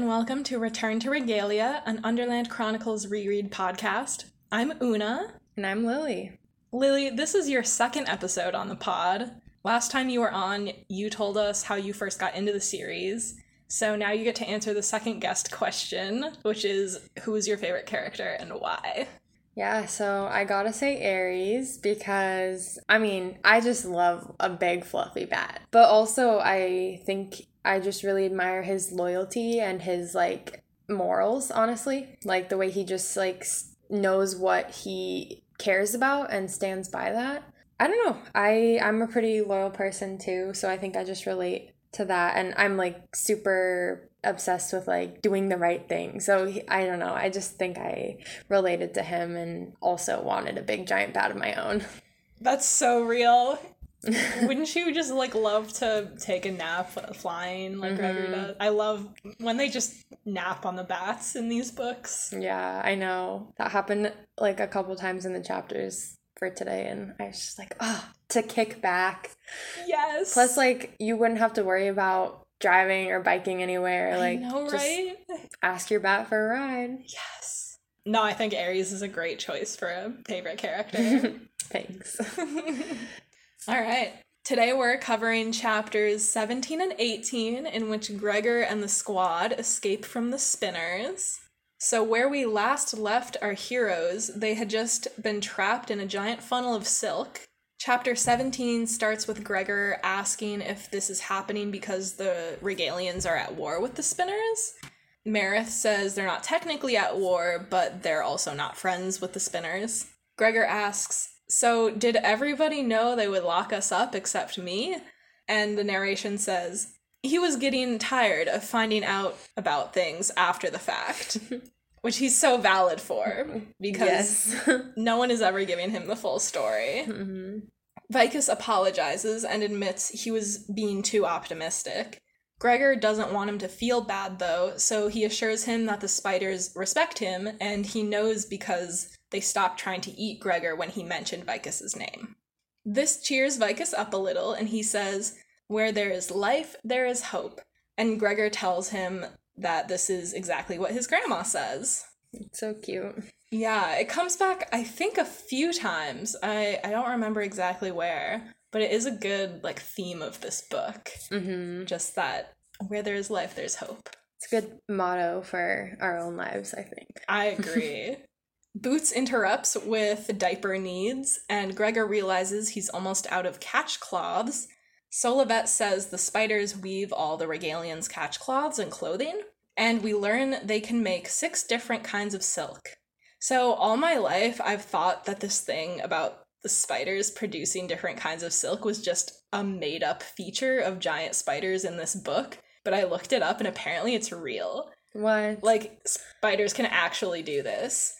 and welcome to Return to Regalia, an Underland Chronicles reread podcast. I'm Oona. And I'm Lily. Lily, this is your second episode on the pod. Last time you were on, you told us how you first got into the series. So now you get to answer the second guest question, which is who is your favorite character and why? Yeah, so I gotta say Ares because I mean, I just love a big fluffy bat. But also, I think I just really admire his loyalty and his like morals, honestly. Like the way he just like knows what he cares about and stands by that. I don't know. I I'm a pretty loyal person too, so I think I just relate to that and I'm like super obsessed with like doing the right thing. So he, I don't know. I just think I related to him and also wanted a big giant bat of my own. That's so real. Wouldn't you just like love to take a nap flying like mm-hmm. Gregor does? I love when they just nap on the bats in these books. Yeah, I know. That happened like a couple times in the chapters for today and I was just like, oh, to kick back. Yes. Plus like you wouldn't have to worry about driving or biking anywhere. Like know, right? ask your bat for a ride. Yes. No, I think Ares is a great choice for a favorite character. Thanks. All right. Today we're covering chapters 17 and 18, in which Gregor and the squad escape from the spinners. So, where we last left our heroes, they had just been trapped in a giant funnel of silk. Chapter 17 starts with Gregor asking if this is happening because the Regalians are at war with the spinners. Mareth says they're not technically at war, but they're also not friends with the spinners. Gregor asks, so, did everybody know they would lock us up except me? And the narration says, he was getting tired of finding out about things after the fact, which he's so valid for because yes. no one is ever giving him the full story. Mm-hmm. Vicus apologizes and admits he was being too optimistic. Gregor doesn't want him to feel bad though, so he assures him that the spiders respect him and he knows because they stopped trying to eat Gregor when he mentioned Vicus's name. This cheers Vicus up a little, and he says, Where there is life, there is hope. And Gregor tells him that this is exactly what his grandma says. It's so cute. Yeah, it comes back, I think, a few times. I, I don't remember exactly where, but it is a good like theme of this book. Mm-hmm. Just that where there is life, there's hope. It's a good motto for our own lives, I think. I agree. Boots interrupts with diaper needs, and Gregor realizes he's almost out of catch cloths. Solovet says the spiders weave all the Regalians' catch cloths and clothing, and we learn they can make six different kinds of silk. So, all my life, I've thought that this thing about the spiders producing different kinds of silk was just a made up feature of giant spiders in this book, but I looked it up and apparently it's real. What? Like, spiders can actually do this.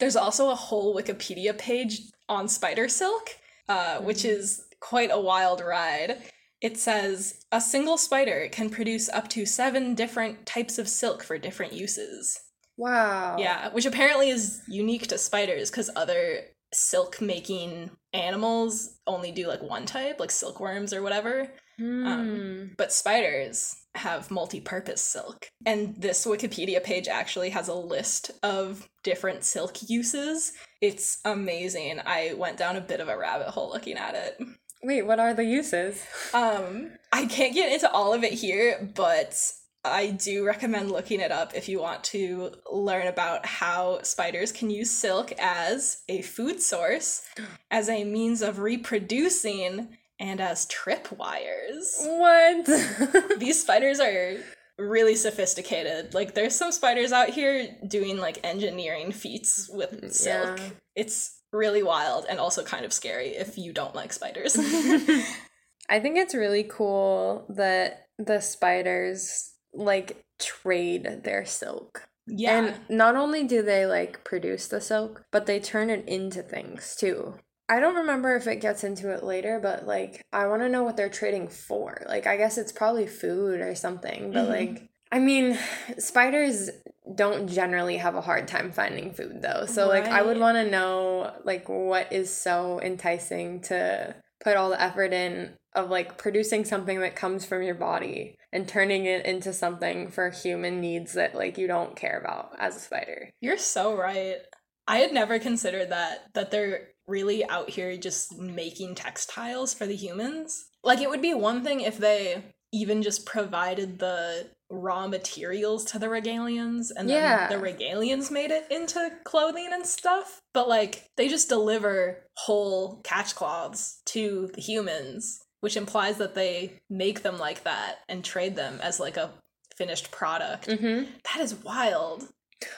There's also a whole Wikipedia page on spider silk, uh, mm-hmm. which is quite a wild ride. It says a single spider can produce up to seven different types of silk for different uses. Wow. Yeah, which apparently is unique to spiders because other silk making animals only do like one type, like silkworms or whatever. Mm. Um, hmm. but spiders have multi purpose silk. And this Wikipedia page actually has a list of different silk uses. It's amazing. I went down a bit of a rabbit hole looking at it. Wait, what are the uses? Um, I can't get into all of it here, but I do recommend looking it up if you want to learn about how spiders can use silk as a food source, as a means of reproducing, and as tripwires. What? These spiders are really sophisticated. Like there's some spiders out here doing like engineering feats with silk. Yeah. It's really wild and also kind of scary if you don't like spiders. I think it's really cool that the spiders like trade their silk. Yeah. And not only do they like produce the silk, but they turn it into things too. I don't remember if it gets into it later, but like I want to know what they're trading for. Like I guess it's probably food or something, but mm-hmm. like I mean, spiders don't generally have a hard time finding food though. So right. like I would want to know like what is so enticing to put all the effort in of like producing something that comes from your body and turning it into something for human needs that like you don't care about as a spider. You're so right. I had never considered that that they're really out here just making textiles for the humans. Like it would be one thing if they even just provided the raw materials to the regalians and then Yeah. the regalians made it into clothing and stuff. But like they just deliver whole catch cloths to the humans, which implies that they make them like that and trade them as like a finished product. Mm-hmm. That is wild.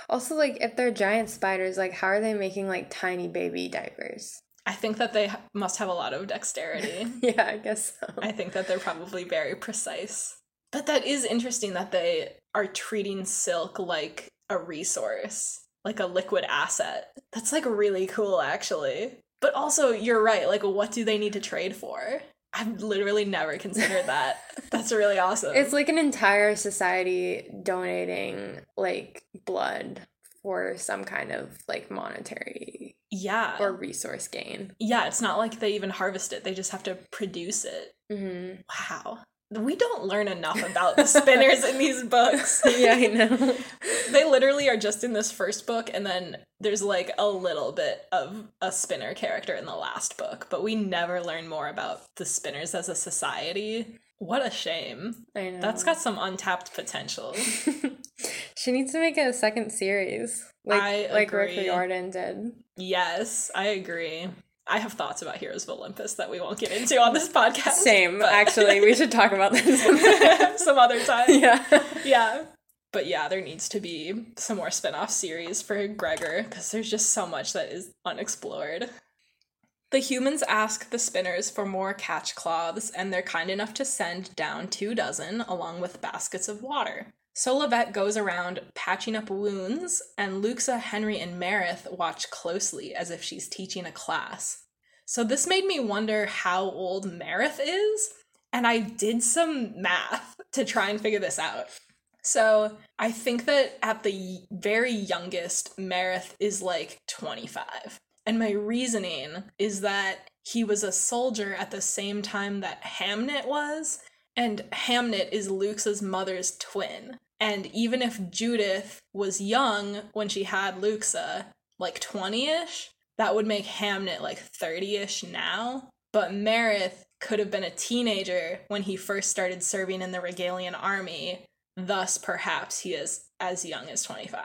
Also, like if they're giant spiders, like how are they making like tiny baby diapers? I think that they must have a lot of dexterity. yeah, I guess so. I think that they're probably very precise. But that is interesting that they are treating silk like a resource, like a liquid asset. That's like really cool, actually. But also, you're right. Like, what do they need to trade for? I've literally never considered that. That's really awesome. It's like an entire society donating like blood for some kind of like monetary yeah. or resource gain. yeah, it's not like they even harvest it, they just have to produce it. Mm-hmm. Wow. We don't learn enough about the spinners in these books. yeah, I know. they literally are just in this first book and then there's like a little bit of a spinner character in the last book but we never learn more about the spinners as a society what a shame I know. that's got some untapped potential she needs to make a second series, like I like Rick. Riordan did. yes i agree i have thoughts about heroes of olympus that we won't get into on this podcast Same, but- actually. We should talk about this. some other time yeah. yeah but yeah there needs to be some more spin-off series for gregor because there's just so much that is unexplored the humans ask the spinners for more catch cloths and they're kind enough to send down two dozen along with baskets of water Solovet goes around patching up wounds, and Luxa, Henry, and Mareth watch closely as if she's teaching a class. So, this made me wonder how old Mareth is, and I did some math to try and figure this out. So I think that at the very youngest, Mareth is like 25. And my reasoning is that he was a soldier at the same time that Hamnet was, and Hamnet is Lux's mother's twin. And even if Judith was young when she had Luxa, like 20 ish, that would make Hamnet like 30 ish now. But Mareth could have been a teenager when he first started serving in the Regalian army, thus, perhaps he is as young as 25.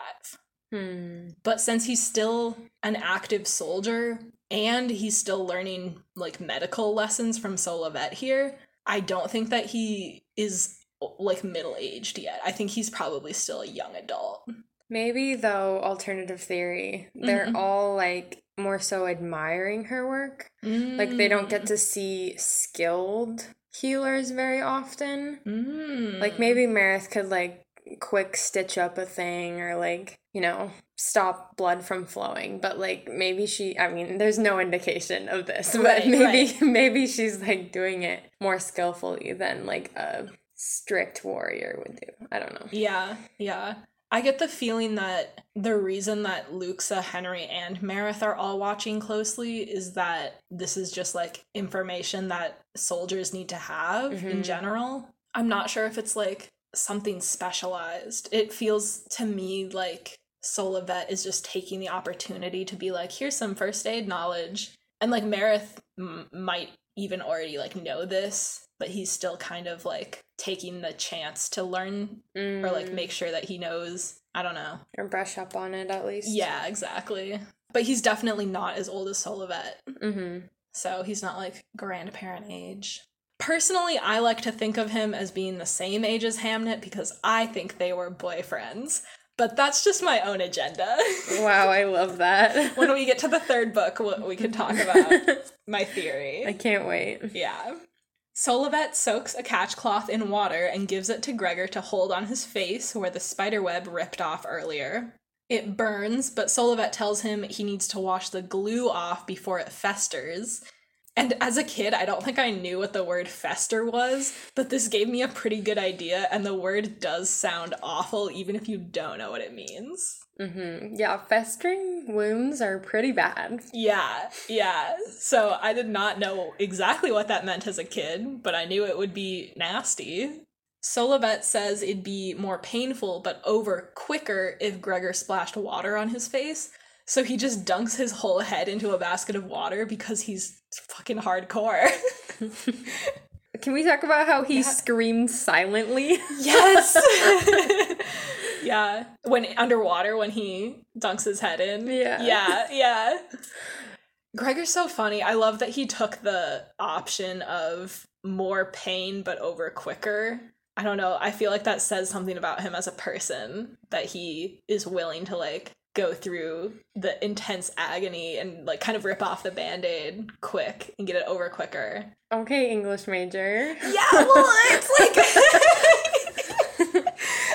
Hmm. But since he's still an active soldier and he's still learning like medical lessons from Solovet here, I don't think that he is like middle aged yet. I think he's probably still a young adult. Maybe though, alternative theory, they're Mhm. all like more so admiring her work. Like they don't get to see skilled healers very often. Mm. Like maybe Mareth could like quick stitch up a thing or like, you know, stop blood from flowing, but like maybe she I mean, there's no indication of this, but Right, maybe maybe she's like doing it more skillfully than like a strict warrior would do. I don't know. Yeah, yeah. I get the feeling that the reason that Luxa, Henry, and Mareth are all watching closely is that this is just like information that soldiers need to have in Mhm. general. I'm not sure if it's like something specialized. It feels to me like Solovet is just taking the opportunity to be like, here's some first aid knowledge. And like Mareth m- might even already like know this, but he's still kind of like taking the chance to learn or like Mm, make sure that he knows. I don't know. or brush up on it at least. Yeah, exactly. But he's definitely not as old as Solovet. Mm-hmm. So he's not like grandparent age. Personally, I like to think of him as being the same age as Hamnet because I think they were boyfriends. But that's just my own agenda. Wow, I love that. when we get to the third book, we can talk about my theory. I can't wait. Yeah. Solovet soaks a catch cloth in water and gives it to Gregor to hold on his face where the spider web ripped off earlier. It burns, but Solovet tells him he needs to wash the glue off before it festers. And as a kid, I don't think I knew what the word fester was, but this gave me a pretty good idea, and the word does sound awful even if you don't know what it means. Mm-hmm. Yeah, festering wounds are pretty bad. Yeah, yeah. So I did not know exactly what that meant as a kid, but I knew it would be nasty. Solovet says it'd be more painful but over quicker if Gregor splashed water on his face. So he just dunks his whole head into a basket of water because he's fucking hardcore. Can we talk about how he Yeah. screamed silently? yes. yeah. When underwater when he dunks his head in. Yeah. Yeah, yeah. Gregor's so funny. I love that he took the option of more pain but over quicker. I don't know. I feel like that says something about him as a person that he is willing to like go through the intense agony and like kind of rip off the band-aid quick and get it over quicker. okay, English major. Yeah, well, it's like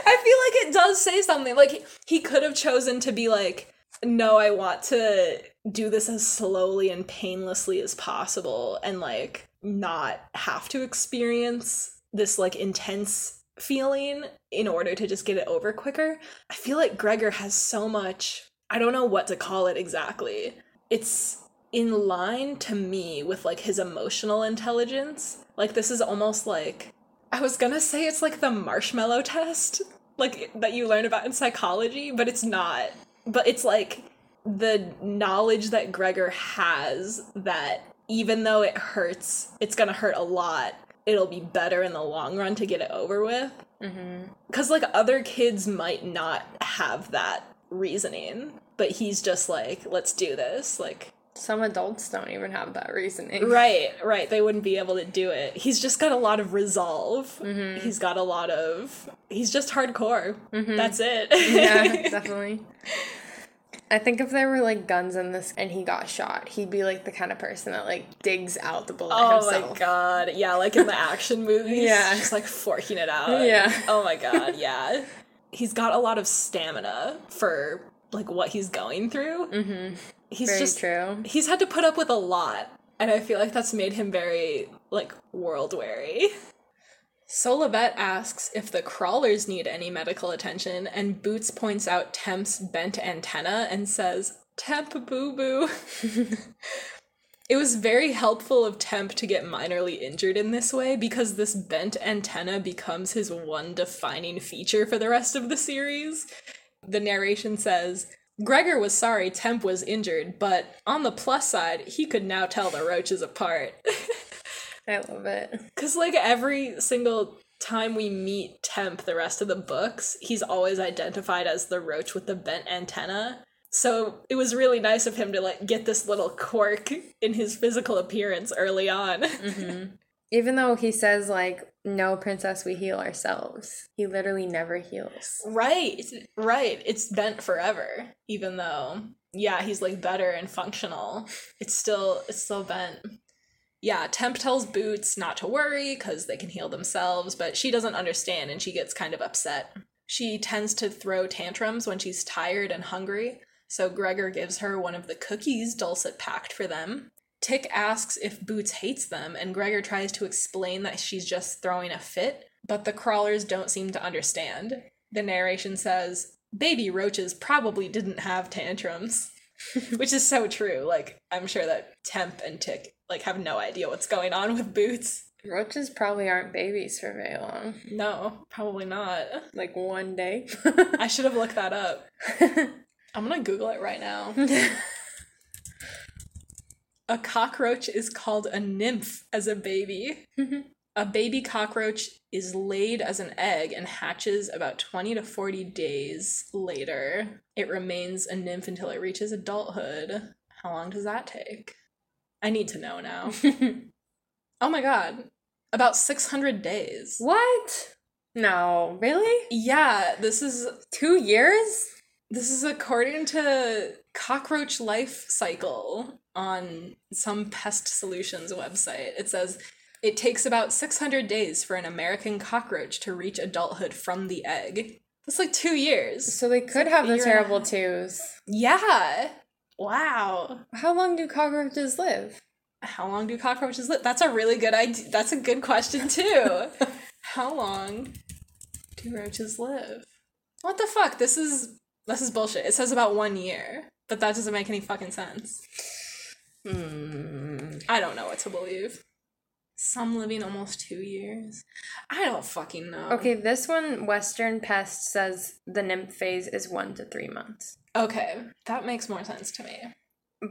I feel like it does say something. Like he could have chosen to be like, "No, I want to do this as slowly and painlessly as possible and like not have to experience this like intense feeling in order to just get it over quicker." I feel like Gregor has so much I don't know what to call it exactly. It's in line to me with like his emotional intelligence. Like this is almost like I was gonna say it's like the marshmallow test, like that you learn about in psychology, but it's not. But it's like the knowledge that Gregor has that even though it hurts, it's gonna hurt a lot. It'll be better in the long run to get it over with. Mm-hmm. Because like other kids might not have that reasoning, but he's just like, let's do this. Like Some adults don't even have that reasoning. Right, right. They wouldn't be able to do it. He's just got a lot of resolve. Mhm. He's got a lot of. He's just hardcore. Mhm. That's it. yeah, definitely. I think if there were like guns in this and he got shot, he'd be like the kind of person that like digs out the bullet Oh himself. my god. Yeah, like in the action movies. Yeah. Just like forking it out. Yeah. Oh my god, yeah. He's got a lot of stamina for like what he's going through. Mm-hmm. He's Very just true. he's had to put up with a lot and i feel like that's made him very like world weary. Solovet asks if the crawlers need any medical attention and boots points out temp's bent antenna and says temp boo boo it was very helpful of temp to get minorly injured in this way because this bent antenna becomes his one defining feature for the rest of the series. The narration says Gregor was sorry Temp was injured, but on the plus side, he could now tell the roaches apart. I love it. Because, like, every single time we meet Temp the rest of the books, he's always identified as the roach with the bent antenna. So it was really nice of him to, like, get this little quirk in his physical appearance early on. Mm-hmm. Even though he says like, "No, princess, we heal ourselves," he literally never heals. right, right. It's bent forever, even though, yeah, he's, like, better and functional. It's still, it's still bent. yeah, Temp tells Boots not to worry because they can heal themselves, but she doesn't understand and she gets kind of upset. She tends to throw tantrums when she's tired and hungry, so Gregor gives her one of the cookies Dulcet packed for them. Tick asks if Boots hates them, and Gregor tries to explain that she's just throwing a fit, but the crawlers don't seem to understand. The narration says, Baby roaches probably didn't have tantrums. Which is so true. Like, I'm sure that Temp and Tick like have no idea what's going on with Boots. Roaches probably aren't babies for very long. No, probably not. Like one day. I should have looked that up. I'm gonna Google it right now. A cockroach is called a nymph as a baby. Mm-hmm. a baby cockroach is laid as an egg and hatches about 20 to 40 days later. It remains a nymph until it reaches adulthood. How long does that take? I need to know now. Oh my god. About 600 days. what? No, really? Yeah, this is Two years? This is according to Cockroach Life Cycle on some pest solutions website. It says it takes about 600 days for an American cockroach to reach adulthood from the egg. That's like two years. So they could have the terrible twos. Yeah. Wow. How long do cockroaches live? How long do cockroaches live? That's a really good idea. That's a good question too. How long do roaches live? What the fuck? This is this is bullshit. It says about one year, but that doesn't make any fucking sense. Hmm. I don't know what to believe. Some living almost two years. I don't fucking know. Okay, this one, Western Pest, says the nymph phase is one to three months. Okay, that makes more sense to me.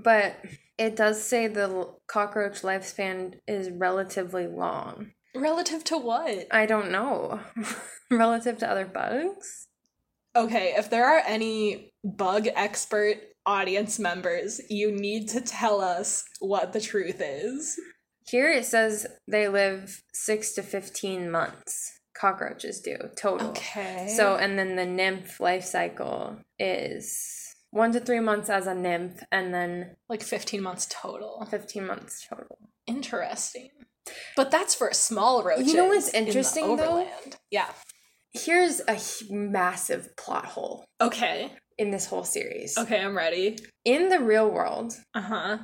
But it does say the cockroach lifespan is relatively long. Relative to what? I don't know. Relative to other bugs? Okay, if there are any bug expert audience members, you need to tell us what the truth is. Here it says they live six to 15 months. Cockroaches do, total. Okay. So, and then the nymph life cycle is one to three months as a nymph, and then like 15 months total. 15 months total. Interesting. But that's for a small roaches. You know what's in interesting, though? Yeah. Here's a massive plot hole Okay. in this whole series. Okay, I'm ready. In the real world, Uh huh.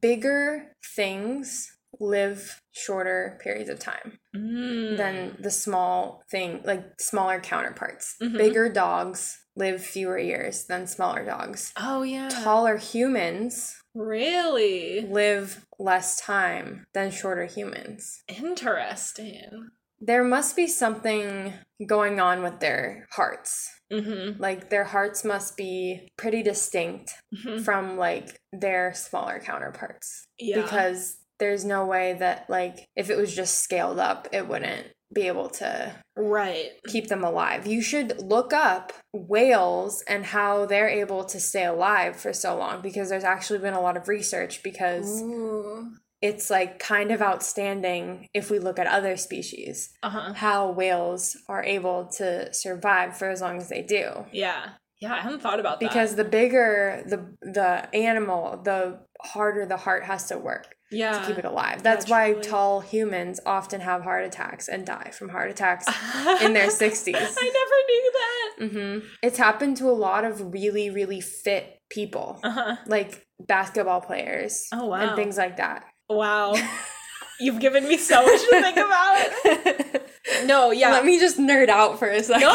bigger things live shorter periods of time Mm. than the small thing, like smaller counterparts. Mhm. Bigger dogs live fewer years than smaller dogs. Oh yeah. Taller humans Really live less time than shorter humans. interesting. There must be something going on with their hearts. Mm-hmm. Like their hearts must be pretty distinct Mhm. from like their smaller counterparts. Yeah. Because there's no way that like if it was just scaled up, it wouldn't be able to right. keep them alive. You should look up whales and how they're able to stay alive for so long because there's actually been a lot of research because Ooh. It's like kind of outstanding if we look at other species Uh huh. how whales are able to survive for as long as they do Yeah. Yeah, I hadn't thought about that because the bigger the the animal the harder the heart has to work. Yeah. to keep it alive that's why tall humans often have heart attacks and die from heart attacks in their 60s. I never knew that. hmm it's happened to a lot of really really fit people Uh huh. like basketball players Oh, wow. and things like that Wow. You've given me so much to think about. No, yeah. let me just nerd out for a second no,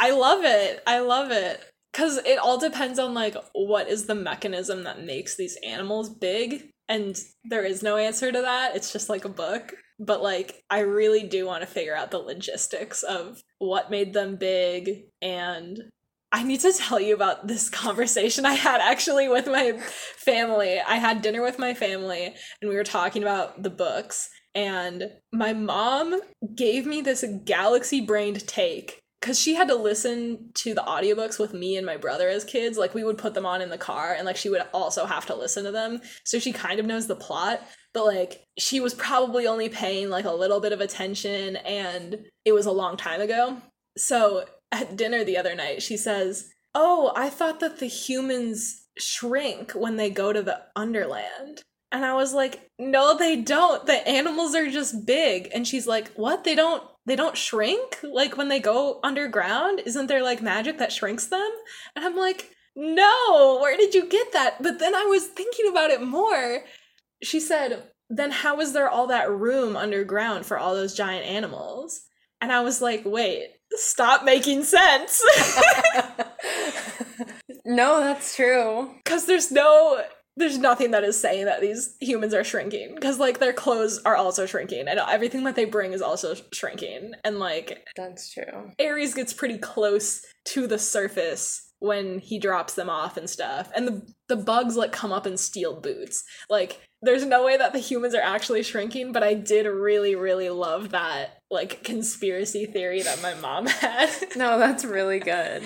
I love it. I love it. Cause it all depends on like what is the mechanism that makes these animals big. And there is no answer to that. It's just like a book. But like I really do want to figure out the logistics of what made them big and I need to tell you about this conversation I had actually with my family. I had dinner with my family and we were talking about the books and my mom gave me this galaxy brained take because she had to listen to the audiobooks with me and my brother as kids. Like we would put them on in the car and like she would also have to listen to them. So she kind of knows the plot but like she was probably only paying like a little bit of attention and it was a long time ago. So at dinner the other night she says oh i thought that the humans shrink when they go to the underland and I was like, "No, they don't. The animals are just big." And she's like, "What? They don't they don't shrink? Like when they go underground, isn't there like magic that shrinks them?" And I'm like, "No, where did you get that?" But then I was thinking about it more. She said, "Then how is there all that room underground for all those giant animals?" And I was like, "Wait, stop making sense." no, that's true. Cuz there's no there's nothing that is saying that these humans are shrinking because like their clothes are also shrinking and everything that they bring is also shrinking and like That's true. ares gets pretty close to the surface when he drops them off and stuff and the the bugs like come up and steal boots like there's no way that the humans are actually shrinking but i did really really love that like conspiracy theory that my mom had No, that's really good.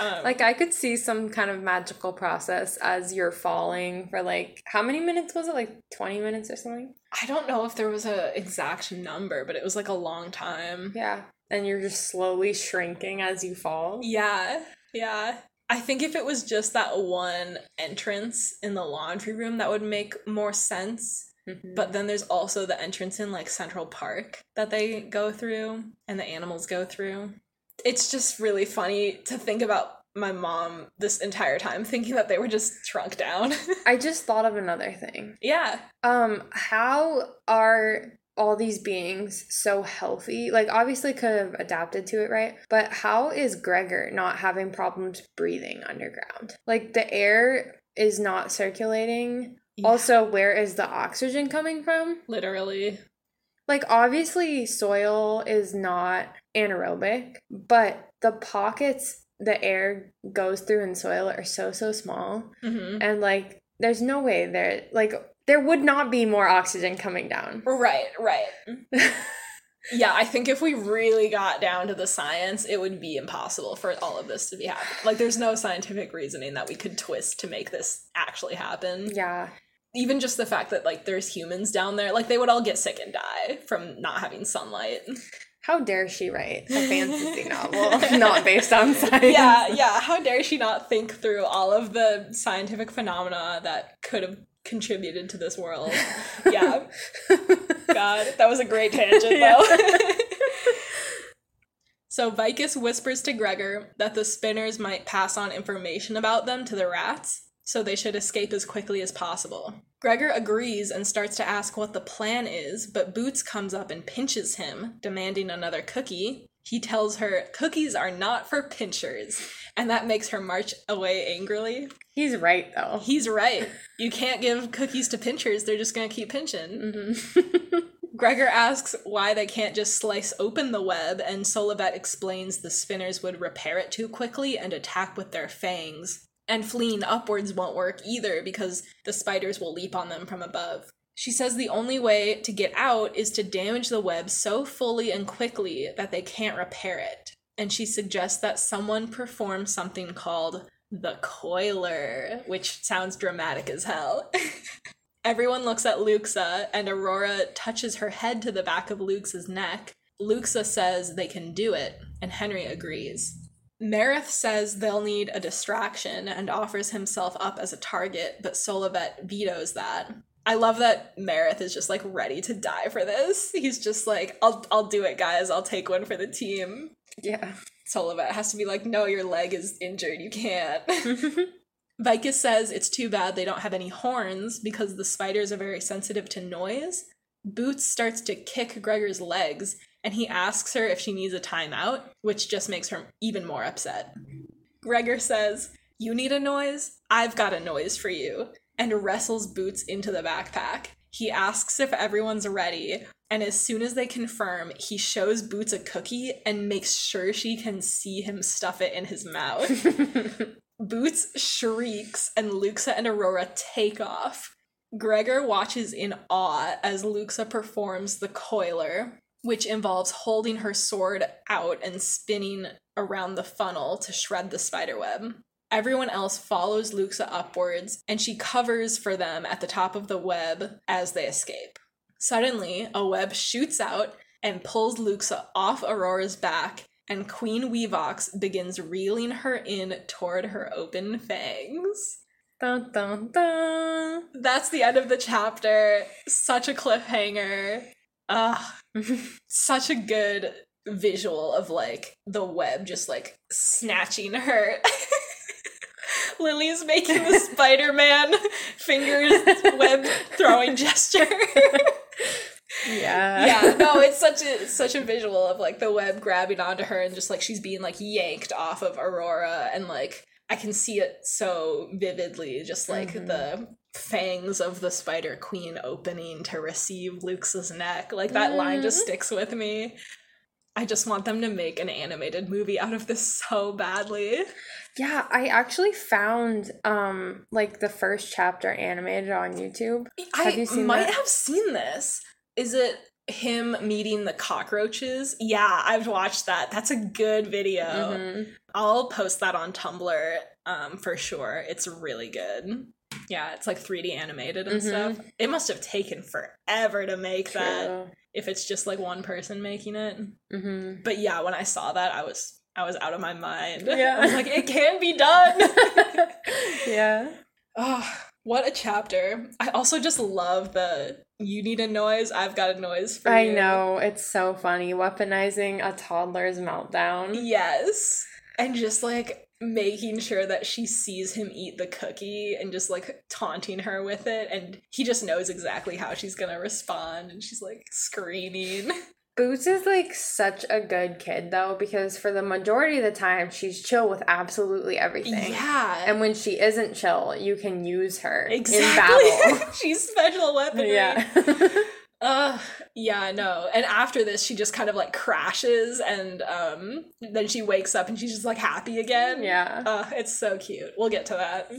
um, Like I could see some kind of magical process as you're falling for like how many minutes was it? Like 20 minutes or something? i don't know if there was a exact number but it was like a long time Yeah. And you're just slowly shrinking as you fall. Yeah, yeah. I think if it was just that one entrance in the laundry room, that would make more sense. Mhm. But then there's also the entrance in like Central Park that they go through and the animals go through. It's just really funny to think about my mom this entire time thinking that they were just shrunk down. I just thought of another thing. yeah. Um, how are all these beings so healthy? Like, obviously, could have adapted to it, right? But how is Gregor not having problems breathing underground? Like, the air is not circulating. Yeah. Also, where is the oxygen coming from? Literally. Like, obviously, soil is not anaerobic, but the pockets the air goes through in soil are so, so small. hmm And, like, there's no way there, like, there would not be more oxygen coming down. Right, right. Yeah, I think if we really got down to the science, it would be impossible for all of this to be happening. Like, there's no scientific reasoning that we could twist to make this actually happen. yeah. Even just the fact that, like, there's humans down there, like, they would all get sick and die from not having sunlight. How dare she write a fantasy novel not based on science? yeah, yeah. How dare she not think through all of the scientific phenomena that could have contributed to this world? Yeah. God, that was a great tangent, though. so Vicus whispers to Gregor that the spinners might pass on information about them to the rats, so they should escape as quickly as possible. Gregor agrees and starts to ask what the plan is, but Boots comes up and pinches him, demanding another cookie. He tells her cookies are not for pinchers, and that makes her march away angrily. He's right though. He's right. You can't give cookies to pinchers, they're just gonna keep pinching. Mhm. Gregor asks why they can't just slice open the web, and Solovet explains the spinners would repair it too quickly and attack with their fangs. And fleeing upwards won't work either because the spiders will leap on them from above. She says the only way to get out is to damage the web so fully and quickly that they can't repair it. And she suggests that someone perform something called the coiler, which sounds dramatic as hell. Everyone looks at Luxa, and Aurora touches her head to the back of Luxa's neck. Luxa says they can do it, and Henry agrees. Mareth says they'll need a distraction and offers himself up as a target, but Solovet vetoes that. I love that Mareth is just like ready to die for this. He's just like, I'll I'll do it, guys. I'll take one for the team. yeah. Solovet has to be like, no, your leg is injured. You can't. Vicus says it's too bad they don't have any horns because the spiders are very sensitive to noise. Boots starts to kick Gregor's legs and he asks her if she needs a timeout, which just makes her even more upset. Gregor says, You need a noise? I've got a noise for you, and wrestles Boots into the backpack. He asks if everyone's ready, and as soon as they confirm, he shows Boots a cookie and makes sure she can see him stuff it in his mouth. Boots shrieks, and Luxa and Aurora take off. Gregor watches in awe as Luxa performs the coiler, which involves holding her sword out and spinning around the funnel to shred the spiderweb. Everyone else follows Luxa upwards, and she covers for them at the top of the web as they escape. Suddenly, a web shoots out and pulls Luxa off Aurora's back, and Queen Wevox begins reeling her in toward her open fangs. dun dun dun. That's the end of the chapter. Such a cliffhanger. Ugh, such a good visual of like the web just like snatching her. Lily's making the Spider Man fingers web throwing gesture. yeah. yeah, no, it's such a such a visual of like the web grabbing onto her and just like she's being like yanked off of Aurora and like I can see it so vividly, just like Mhm. the fangs of the Spider Queen opening to receive Luke's neck. Like that line just Mhm. sticks with me. I just want them to make an animated movie out of this so badly. Yeah, I actually found um like the first chapter animated on YouTube. I Have you seen might that? have seen this. Is it him meeting the cockroaches? Yeah, I've watched that. That's a good video. Mhm. I'll post that on Tumblr um, for sure. It's really good. Yeah, it's like 3D animated and Mhm. stuff. It must have taken forever to make that if it's just like one person making it. Mhm. But yeah, when I saw that, I was I was out of my mind. Yeah. I was like, it can be done. yeah. Oh, what a chapter. I also just love the you need a noise, I've got a noise for I you. know, it's so funny weaponizing a toddler's meltdown. Yes. And just like making sure that she sees him eat the cookie and just like taunting her with it. And he just knows exactly how she's gonna respond. And she's like screaming. Boots is like such a good kid though, because for the majority of the time she's chill with absolutely everything. Yeah. And when she isn't chill, you can use her exactly. in battle. she's special weaponry. yeah. Uh yeah, no. And after this she just kind of like crashes and um then she wakes up and she's just like happy again. yeah. Uh it's so cute. We'll get to that.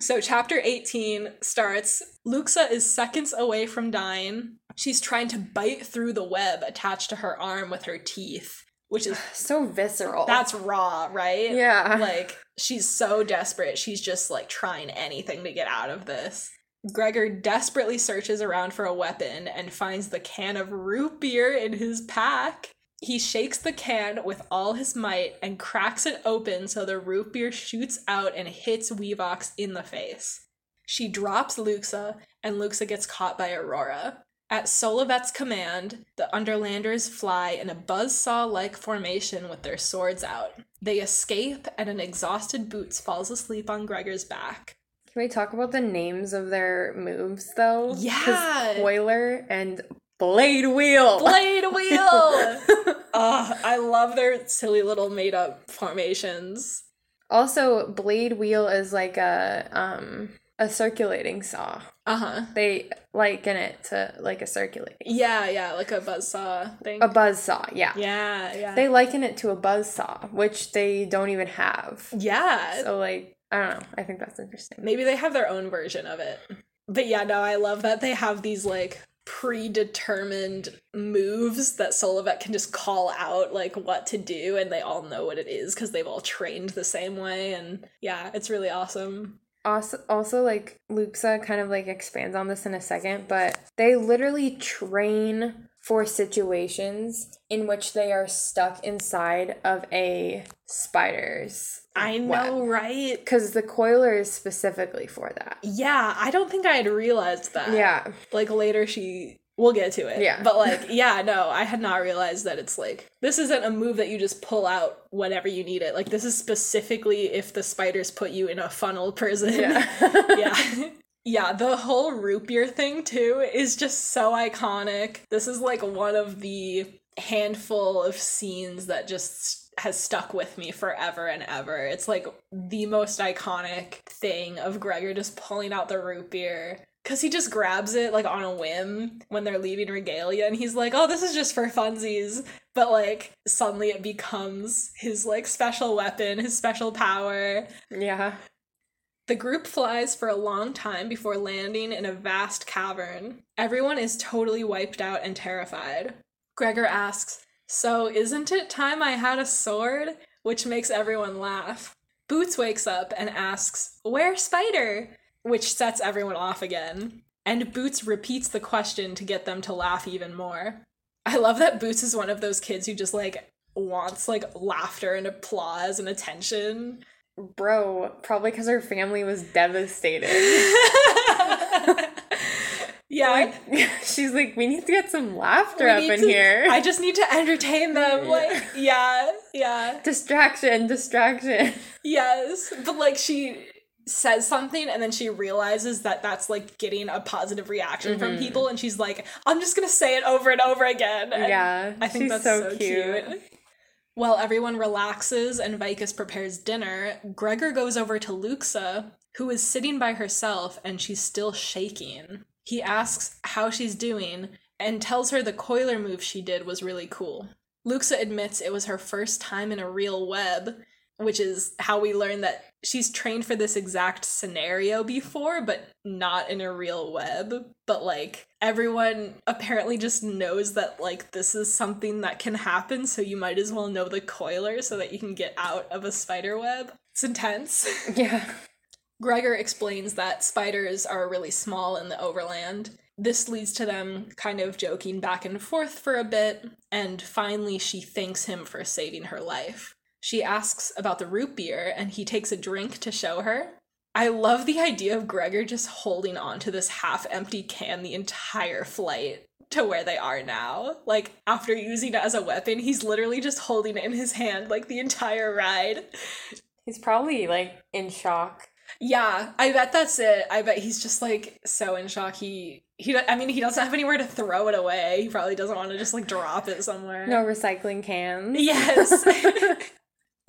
So chapter 18 starts Luxa is seconds away from dying. She's trying to bite through the web attached to her arm with her teeth, which is So visceral. that's raw, right? yeah. Like she's so desperate. She's just like trying anything to get out of this. Gregor desperately searches around for a weapon and finds the can of root beer in his pack. He shakes the can with all his might and cracks it open so the root beer shoots out and hits Wevox in the face. She drops Luxa, and Luxa gets caught by Aurora. At Solovet's command, the Underlanders fly in a buzzsaw like formation with their swords out. They escape, and an exhausted Boots falls asleep on Gregor's back. Can we talk about the names of their moves though? Yeah. Spoiler and Blade Wheel. Blade Wheel! Ugh, I love their silly little made up formations. also, Blade Wheel is like a um a circulating saw. Uh huh. They liken it to like a circulate Yeah, yeah, like a buzzsaw thing. a buzz saw. Yeah. yeah, yeah. They liken it to a buzz saw, which they don't even have. yeah. So like I don't know. I think that's interesting. Maybe they have their own version of it. But yeah, no, I love that they have these like predetermined moves that Solovet can just call out like what to do and they all know what it is because they've all trained the same way and yeah, it's really awesome. Also, also like Luxa kind of like expands on this in a second, but they literally train for situations in which they are stuck inside of a spider's. I know, right? Because the coiler is specifically for that. Yeah, I don't think I had realized that. Yeah. Like later she we'll get to it. Yeah. But like, yeah, no, I had not realized that it's like this isn't a move that you just pull out whenever you need it. Like this is specifically if the spiders put you in a funnel prison. Yeah. yeah. Yeah, the whole root beer thing too is just so iconic. This is like one of the handful of scenes that just has stuck with me forever and ever. It's like the most iconic thing of Gregor just pulling out the root beer. Cause he just grabs it like on a whim when they're leaving Regalia and he's like, oh, this is just for funsies. But like suddenly it becomes his like special weapon, his special power. yeah. The group flies for a long time before landing in a vast cavern. Everyone is totally wiped out and terrified. Gregor asks, So isn't it time I had a sword? Which makes everyone laugh. Boots wakes up and asks, Where Spider? Which sets everyone off again. And Boots repeats the question to get them to laugh even more. I love that Boots is one of those kids who just like wants like laughter and applause and attention. Bro, probably because her family was devastated. yeah, Like, she's like, we need to get some laughter we up in to- here. I just need to entertain them. Like, yeah, yeah, distraction, distraction. yes. But like, she says something and then she realizes that that's like getting a positive reaction from Mhm. people, and she's like, I'm just gonna say it over and over again. And yeah, I think that's so, so, cute. cute. While everyone relaxes and Vicus prepares dinner, Gregor goes over to Luxa, who is sitting by herself and she's still shaking. He asks how she's doing and tells her the coiler move she did was really cool. Luxa admits it was her first time in a real web, which is how we learn that she's trained for this exact scenario before, but not in a real web. But like everyone apparently just knows that like this is something that can happen, so you might as well know the coiler so that you can get out of a spider web. It's intense. Yeah. Gregor explains that spiders are really small in the overland. This leads to them kind of joking back and forth for a bit, and finally she thanks him for saving her life. She asks about the root beer, and he takes a drink to show her. I love the idea of Gregor just holding on to this half empty can the entire flight to where they are now. Like, after using it as a weapon, he's literally just holding it in his hand like the entire ride. He's probably like in shock. Yeah, I bet that's it. I bet he's just like so in shock. He he. I mean, he doesn't have anywhere to throw it away. He probably doesn't want to just like drop it somewhere. No recycling cans. Yes.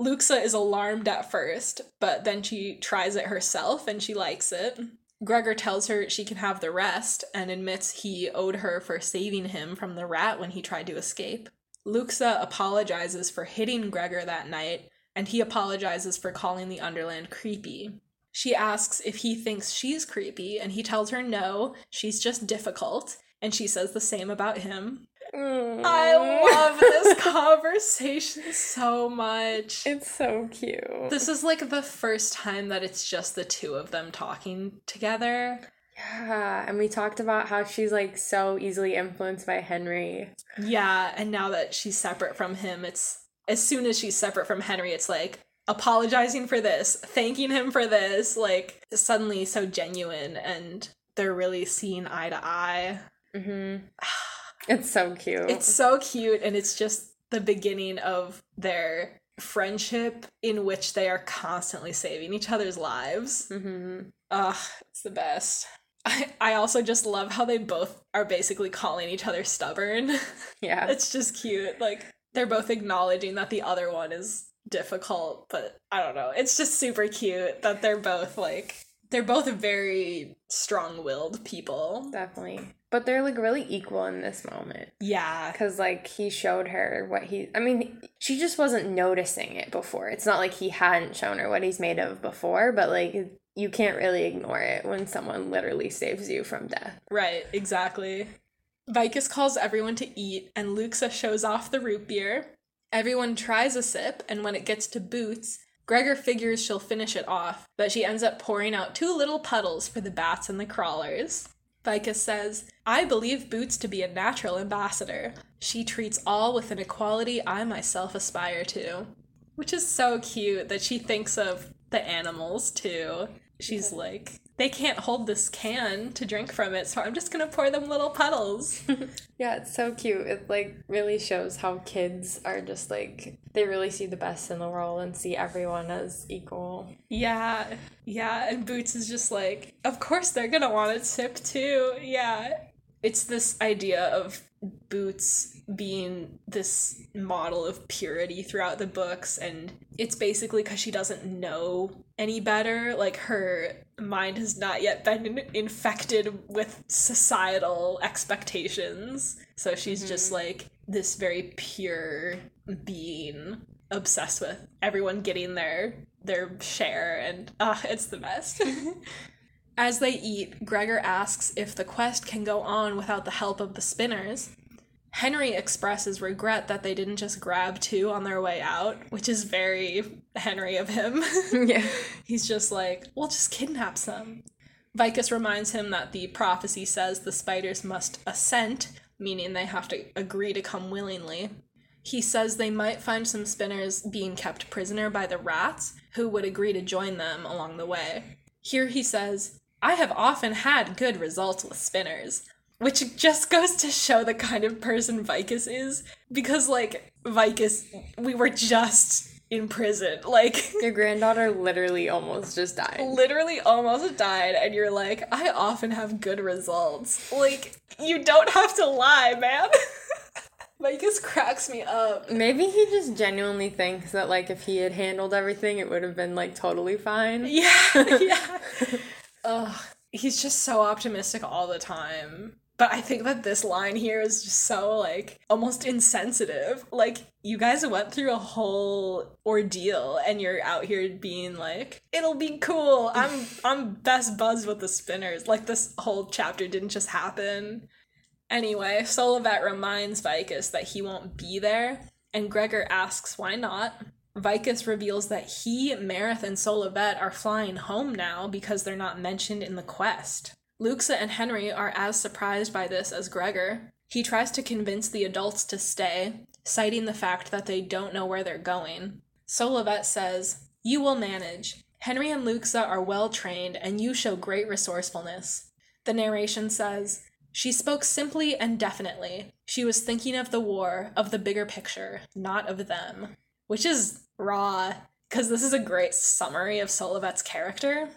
Luxa is alarmed at first, but then she tries it herself and she likes it. Gregor tells her she can have the rest and admits he owed her for saving him from the rat when he tried to escape. Luxa apologizes for hitting Gregor that night, and he apologizes for calling the Underland creepy. She asks if he thinks she's creepy, and he tells her no, she's just difficult, and she says the same about him. I love this conversation so much. It's so cute. This is like the first time that it's just the two of them talking together. Yeah, and we talked about how she's like so easily influenced by Henry. Yeah, and now that she's separate from him, it's as soon as she's separate from Henry, it's like apologizing for this, thanking him for this, like suddenly so genuine and they're really seeing eye to eye. Mm-hmm. It's so cute. It's so cute, and it's just the beginning of their friendship in which they are constantly saving each other's lives. Mm-hmm. Ugh, it's the best. I, I also just love how they both are basically calling each other stubborn. Yeah. it's just cute. Like, they're both acknowledging that the other one is difficult, but I don't know. It's just super cute that they're both like, they're both very strong willed people. Definitely. But they're like really equal in this moment. Yeah. Because like he showed her what he, I mean, she just wasn't noticing it before. It's not like he hadn't shown her what he's made of before, but like you can't really ignore it when someone literally saves you from death. Right, exactly. Vicus calls everyone to eat, and Luxa shows off the root beer. Everyone tries a sip, and when it gets to Boots, Gregor figures she'll finish it off, but she ends up pouring out two little puddles for the bats and the crawlers. Vicus says, I believe Boots to be a natural ambassador. She treats all with an equality I myself aspire to. Which is so cute that she thinks of the animals too. She's like, they can't hold this can to drink from it, so I'm just gonna pour them little puddles. Yeah, it's so cute. It like really shows how kids are just like they really see the best in the world and see everyone as equal. yeah, yeah, and Boots is just like, of course they're gonna want a sip too. Yeah. It's this idea of Boots being this model of purity throughout the books, and it's basically because she doesn't know any better. Like, her mind has not yet been infected with societal expectations. So she's just like this very pure being obsessed with everyone getting their their share and ah it's the best. As they eat gregor asks if the quest can go on without the help of the spinners henry expresses regret that they didn't just grab two on their way out which is very henry of him yeah. He's just like, we'll just kidnap some. Vicus reminds him that the prophecy says the spiders must assent, meaning they have to agree to come willingly. He says they might find some spinners being kept prisoner by the rats, who would agree to join them along the way. Here he says, I have often had good results with spinners. Which just goes to show the kind of person Vicus is, because, like, Vicus, we were just in prison. Like, Your granddaughter literally almost just died. literally almost died and you're like i often have good results like you don't have to lie man Vicus cracks me up Maybe he just genuinely thinks that like if he had handled everything it would have been like totally fine. yeah yeah Ugh, he's just so optimistic all the time but i think that this line here is just so like almost insensitive like you guys went through a whole ordeal and you're out here being like it'll be cool i'm i'm best buzzed with the spinners like this whole chapter didn't just happen Anyway, Solovet reminds Vicus that he won't be there, and Gregor asks why not. Vicus reveals that he, Mareth, and Solovet are flying home now because they're not mentioned in the quest. Luxa and Henry are as surprised by this as Gregor. He tries to convince the adults to stay, citing the fact that they don't know where they're going. Solovet says, You will manage. Henry and Luxa are well trained, and you show great resourcefulness. The narration says, she spoke simply and definitely. She was thinking of the war, of the bigger picture, not of them. Which is raw, because this is a great summary of Solovet's character.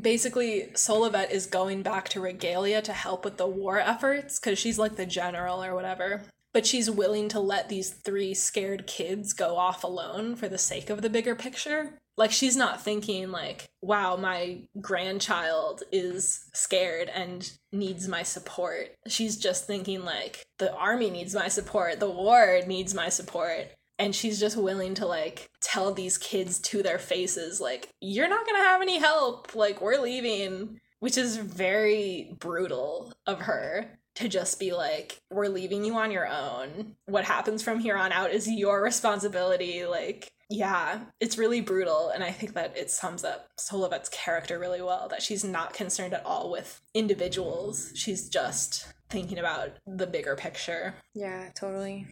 Basically, Solovet is going back to Regalia to help with the war efforts because she's like the general or whatever. But she's willing to let these three scared kids go off alone for the sake of the bigger picture. Like, she's not thinking, like, wow, my grandchild is scared and needs my support. She's just thinking, like, the army needs my support, the war needs my support and she's just willing to like tell these kids to their faces like you're not going to have any help. Like we're leaving which is very brutal of her to just be like we're leaving you on your own. What happens from here on out is your responsibility. Like yeah it's really brutal and i think that it sums up solovet's character really well that she's not concerned at all with individuals. She's just thinking about the bigger picture. Yeah totally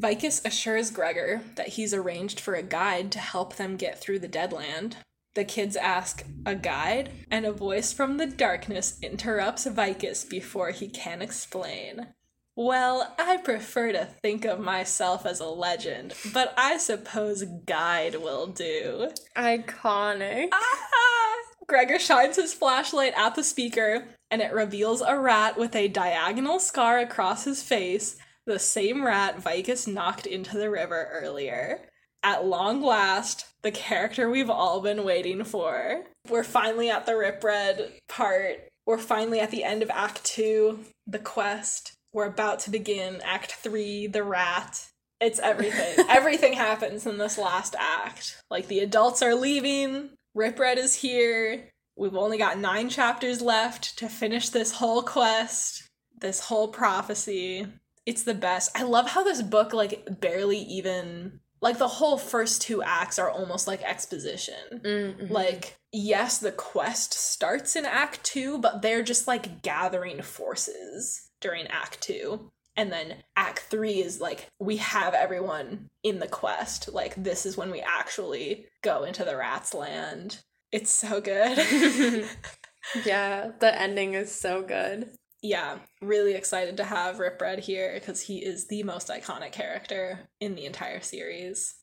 Vicus assures Gregor that he's arranged for a guide to help them get through the Deadland. The kids ask, A guide? And a voice from the darkness interrupts Vicus before he can explain. Well, I prefer to think of myself as a legend, but I suppose guide will do. Iconic. Ah! Gregor shines his flashlight at the speaker, and it reveals a rat with a diagonal scar across his face the same rat Vicus knocked into the river earlier. At long last, the character we've all been waiting for. We're finally at the Ripred part. We're finally at the end of Act 2, the quest. We're about to begin Act 3, the rat. It's everything. everything happens in this last act. Like the adults are leaving, Ripred is here. We've only got nine chapters left to finish this whole quest, this whole prophecy it's the best. I love how this book like barely even like the whole first two acts are almost like exposition. Mm-hmm. Like yes, the quest starts in act 2, but they're just like gathering forces during act 2. And then act 3 is like we have everyone in the quest. Like this is when we actually go into the rat's land. It's so good. yeah, the ending is so good yeah, really excited to have Rip Ripred here because he is the most iconic character in the entire series.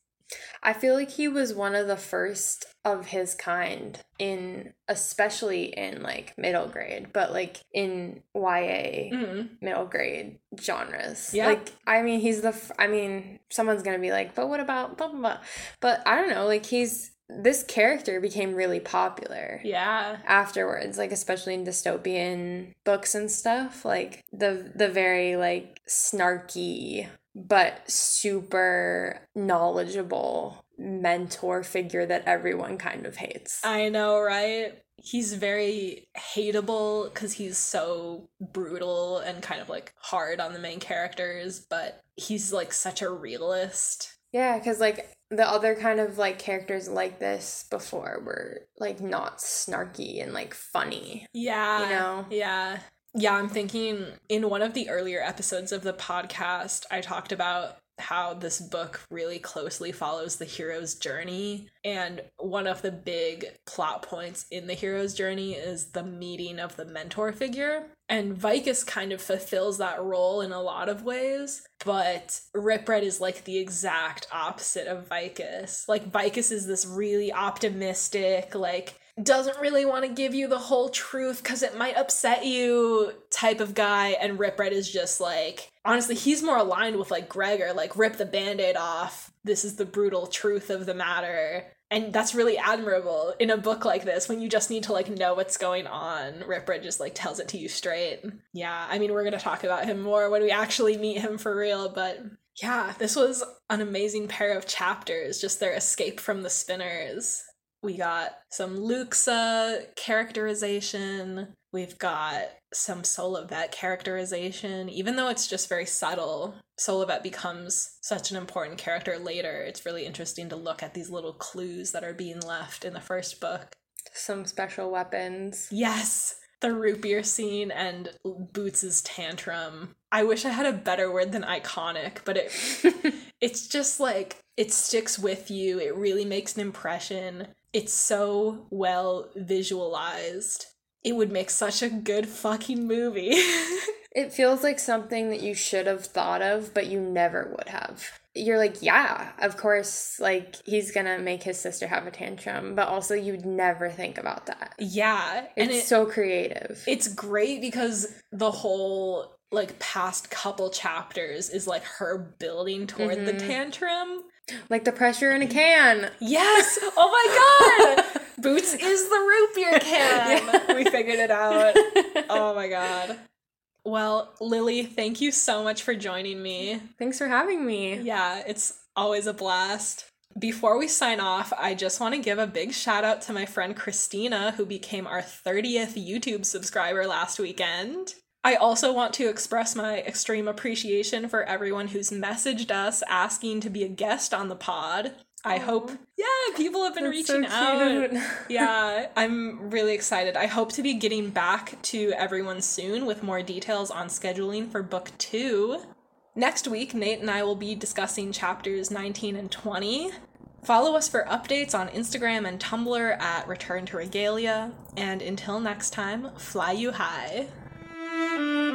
I feel like he was one of the first of his kind in especially in like middle grade, but like in YA mm-hmm. middle grade genres. Yeah. Like I mean he's the f- I mean someone's going to be like, "But what about blah blah blah." But I don't know, like he's this character became really popular. Yeah. Afterwards, like especially in dystopian books and stuff, like the the very like snarky but super knowledgeable mentor figure that everyone kind of hates. I know, right? He's very hateable cuz he's so brutal and kind of like hard on the main characters, but he's like such a realist. Yeah, cuz like the other kind of like characters like this before were like not snarky and like funny. Yeah. You know? Yeah. Yeah, I'm thinking in one of the earlier episodes of the podcast, I talked about how this book really closely follows the hero's journey. And one of the big plot points in the hero's journey is the meeting of the mentor figure. And Vicus kind of fulfills that role in a lot of ways, but Ripred is like the exact opposite of Vicus. Like, Vicus is this really optimistic, like, doesn't really want to give you the whole truth because it might upset you type of guy and Ripred is just like honestly he's more aligned with like Gregor like rip the band-aid off. This is the brutal truth of the matter. And that's really admirable in a book like this when you just need to like know what's going on. Ripred just like tells it to you straight. Yeah I mean we're gonna talk about him more when we actually meet him for real but yeah this was an amazing pair of chapters just their escape from the spinners we got some Luxa characterization. We've got some Solovet characterization. Even though it's just very subtle, Solovet becomes such an important character later. It's really interesting to look at these little clues that are being left in the first book. Some special weapons. Yes! The root beer scene and Boots's tantrum. I wish I had a better word than iconic, but it it's just like it sticks with you. It really makes an impression it's so well visualized. It would make such a good fucking movie. it feels like something that you should have thought of, but you never would have. you're like, yeah, of course, like he's gonna make his sister have a tantrum, but also you'd never think about that. Yeah. It's it, so creative. it's great because the whole like past couple chapters is like her building toward the Mhm. tantrum. Like the pressure in a can. Yes. Oh my god. Boots is the root beer can. Yeah. We figured it out. Oh my god. Well, Lily, thank you so much for joining me. Thanks for having me. Yeah, it's always a blast. Before we sign off, I just want to give a big shout out to my friend Christina, who became our 30th YouTube subscriber last weekend. I also want to express my extreme appreciation for everyone who's messaged us asking to be a guest on the pod. I Aw. hope, yeah, people have been That's so reaching out. yeah, I'm really excited. I hope to be getting back to everyone soon with more details on scheduling for book two. Next week, Nate and I will be discussing chapters 19 and 20. Follow us for updates on Instagram and Tumblr at Return to Regalia. And until next time, fly you high. Música